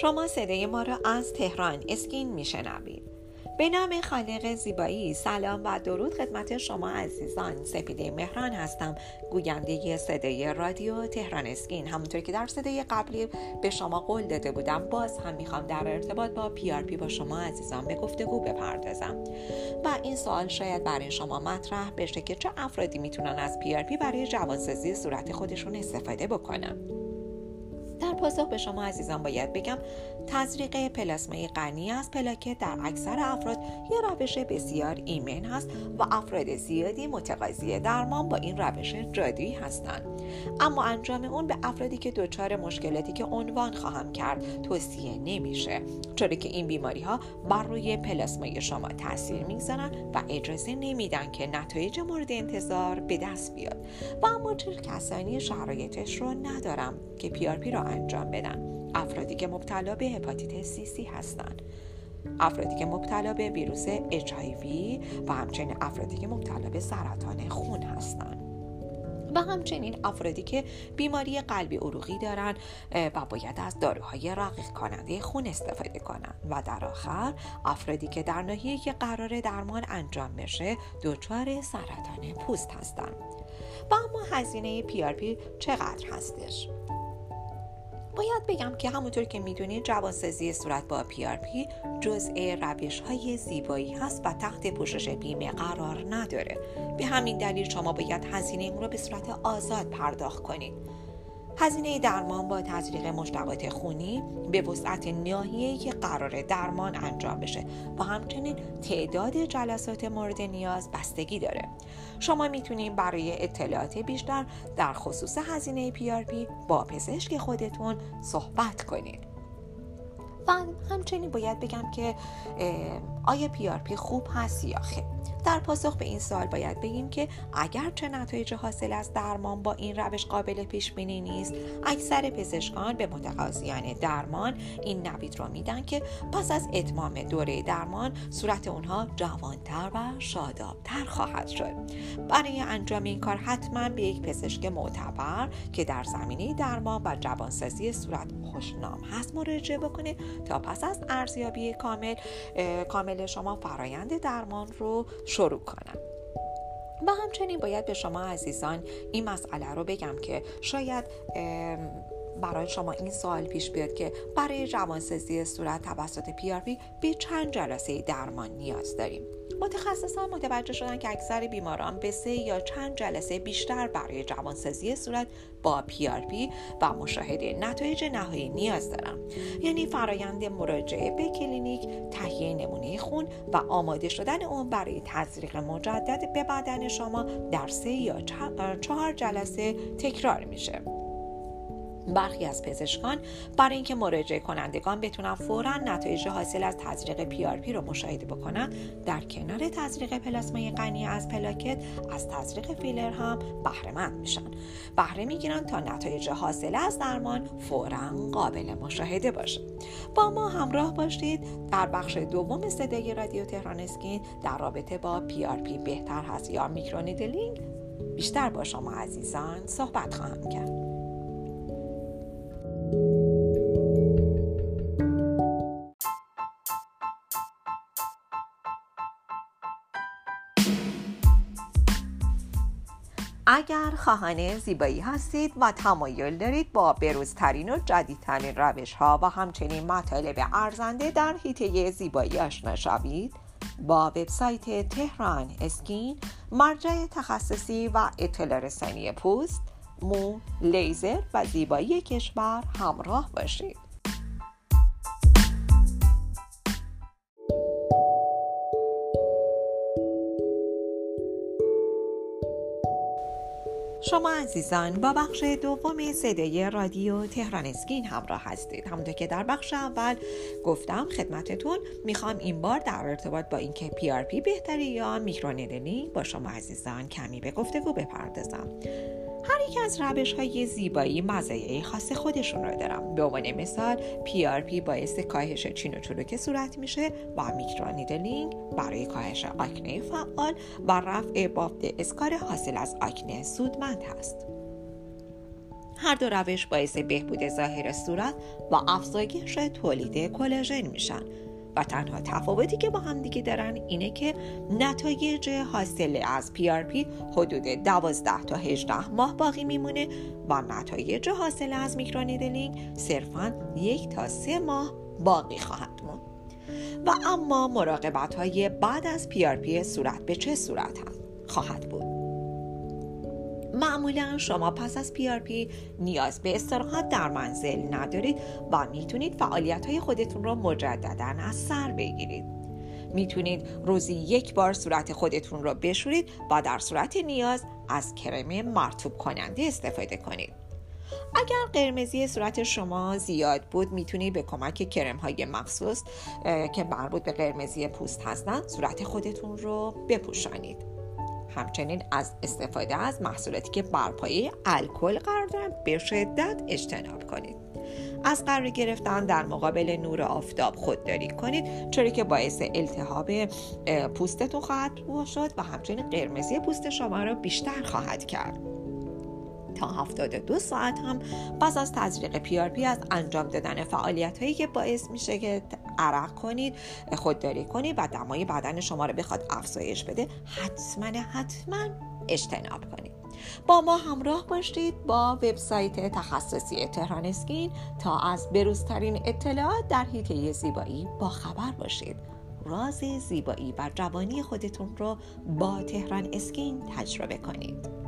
شما صدای ما را از تهران اسکین میشنوید. به نام خالق زیبایی سلام و درود خدمت شما عزیزان. سپیده مهران هستم گوینده صدای رادیو تهران اسکین. همونطور که در صدای قبلی به شما قول داده بودم باز هم می‌خوام در ارتباط با PRP با شما عزیزان به گفتگو بپردازم. و این سوال شاید برای شما مطرح بشه که چه افرادی می‌تونن از PRP برای جوانسازی صورت خودشون استفاده بکنن. در پاسخ به شما عزیزان باید بگم تزریق پلاسمای غنی از پلاکت در اکثر افراد یه روش بسیار ایمن هست و افراد زیادی متقاضی درمان با این روش جادویی هستند. اما انجام اون به افرادی که دچار مشکلاتی که عنوان خواهم کرد توصیه نمیشه چرا که این بیماری ها بر روی پلاسمای شما تاثیر می‌گذارن و اجازه نمیدن که نتایج مورد انتظار به دست بیاد. و اما چه کسانی شرایطش رو ندارم. که پی را انجام بدن. افرادی که مبتلا به هپاتیت سی سی هستند. افرادی که مبتلا به ویروس HIV و همچنین افرادی که مبتلا به سرطان خون هستند. و همچنین افرادی که بیماری قلبی عروقی دارند و باید از داروهای رقیق کننده خون استفاده کنند. و در آخر افرادی که در ناحیه که قرار درمان انجام بشه دچار سرطان پوست هستند. و اما هزینه پی چقدر هستش؟ باید بگم که همونطور که می‌دونید جوانسازی صورت با پی جزء روش های زیبایی هست و تحت پوشش بیمه قرار نداره. به همین دلیل شما باید هزینه اون رو به صورت آزاد پرداخت کنید. هزینه درمان با تزریق مشتقات خونی به وسعت ناحیه‌ای که قرار درمان انجام بشه و همچنین تعداد جلسات مورد نیاز بستگی داره. شما می‌تونید برای اطلاعات بیشتر در خصوص هزینه پی با پزشک خودتون صحبت کنید. و همچنین باید بگم که آیا پی خوب هست یا خیر؟ در پاسخ به این سوال باید بگیم که اگر چه نتایج حاصل از درمان با این روش قابل پیش بینی نیست اکثر پزشکان به متقاضیان درمان این نوید را میدن که پس از اتمام دوره درمان صورت اونها جوانتر و شادابتر خواهد شد. برای انجام این کار حتما به یک پزشک معتبر که در زمینه درمان و جوانسازی صورت خوشنام هست مراجعه بکنه تا پس از ارزیابی کامل کامل شما فرایند درمان رو شروع کنم. و همچنین باید به شما عزیزان این مسئله رو بگم که شاید برای شما این سوال پیش بیاد که برای جوانسازی صورت توسط PRP به چند جلسه درمان نیاز داریم. متخصصان متوجه شدن که اکثر بیماران به سه یا چند جلسه بیشتر برای جوانسازی صورت با PRP و مشاهده نتایج نهایی نیاز دارن یعنی فرایند مراجعه به کلینیک تهیه نمونه خون و آماده شدن اون برای تزریق مجدد به بدن شما در سه یا چهار جلسه تکرار میشه. برخی از پزشکان برای اینکه مراجعه کنندگان بتونن فورا نتایج حاصل از تزریق PRP رو مشاهده بکنن در کنار تزریق پلاسمای غنی از پلاکت از تزریق فیلر هم بهره مند میشن. بهره می‌گیرن تا نتایج حاصل از درمان فورا قابل مشاهده باشه. با ما همراه باشید. در بخش دوم صدای رادیو تهران اسکین در رابطه با PRP بهتر هست یا microneedling بیشتر با شما عزیزان صحبت خواهم کرد. اگر خواهان زیبایی هستید و تمایل دارید با بروزترین و جدیدترین روش ها و همچنین مطالب ارزنده در حیطه زیبایی آشنا شوید با وبسایت تهران اسکین مرجع تخصصی و اطلاع رسانی پوست مو لیزر و زیبایی کشور همراه باشید. شما عزیزان با بخش دوم صدای رادیو تهران اسکین همراه هستید. همونطور که در بخش اول گفتم خدمتتون می‌خوام این بار در ارتباط با اینکه PRP بهتره یا microneedling با شما عزیزان کمی به گفتگو بپردازم. هر یک از روش های زیبایی مزایای خاص خودشون رو دارن به عنوان مثال PRP باعث کاهش چین و چروک صورت میشه و microneedling برای کاهش آکنه فعال و رفع بافت scar حاصل از آکنه سودمند هست. هر دو روش باعث بهبود ظاهر صورت و افزایش تولید کلاژن میشن. و تنها تفاوتی که با همدیگه دارن اینه که نتایج حاصل از PRP حدود 12 تا 18 ماه باقی میمونه و نتایج حاصل از میکرونیدلینگ صرفا یک تا سه ماه باقی خواهد موند و اما مراقبت های بعد از PRP صورت به چه صورت خواهد بود؟ معمولا شما پس از PRP نیاز به استراحت در منزل ندارید و می‌تونید فعالیت های خودتون رو مجددا از سر بگیرید. می‌تونید روزی یک بار صورت خودتون رو بشورید و در صورت نیاز از کرم مرتوب کننده استفاده کنید. اگر قرمزی صورت شما زیاد بود می‌تونید به کمک کرم های مخصوص که مربوط به قرمزی پوست هستند صورت خودتون رو بپوشانید. همچنین از استفاده از محصولاتی که برپایه الکل قرار دارن به شدت اجتناب کنید. از قرار گرفتن در مقابل نور آفتاب خودداری کنید چرا که باعث التهاب پوستتون خواهد شد و همچنین قرمزی پوست شما را بیشتر خواهد کرد. تا 72 ساعت هم پس از تزریق پی از انجام دادن فعالیت هایی که باعث میشه که عرق کنید خودداری کنید و دمای بدن شما رو بخواد افزایش بده حتما حتما اجتناب کنید. با ما همراه باشید با وبسایت تخصصی تهران اسکین تا از بروزترین اطلاعات در حیطه زیبایی با خبر باشید. راز زیبایی و جوانی خودتون رو با تهران اسکین تجربه کنید.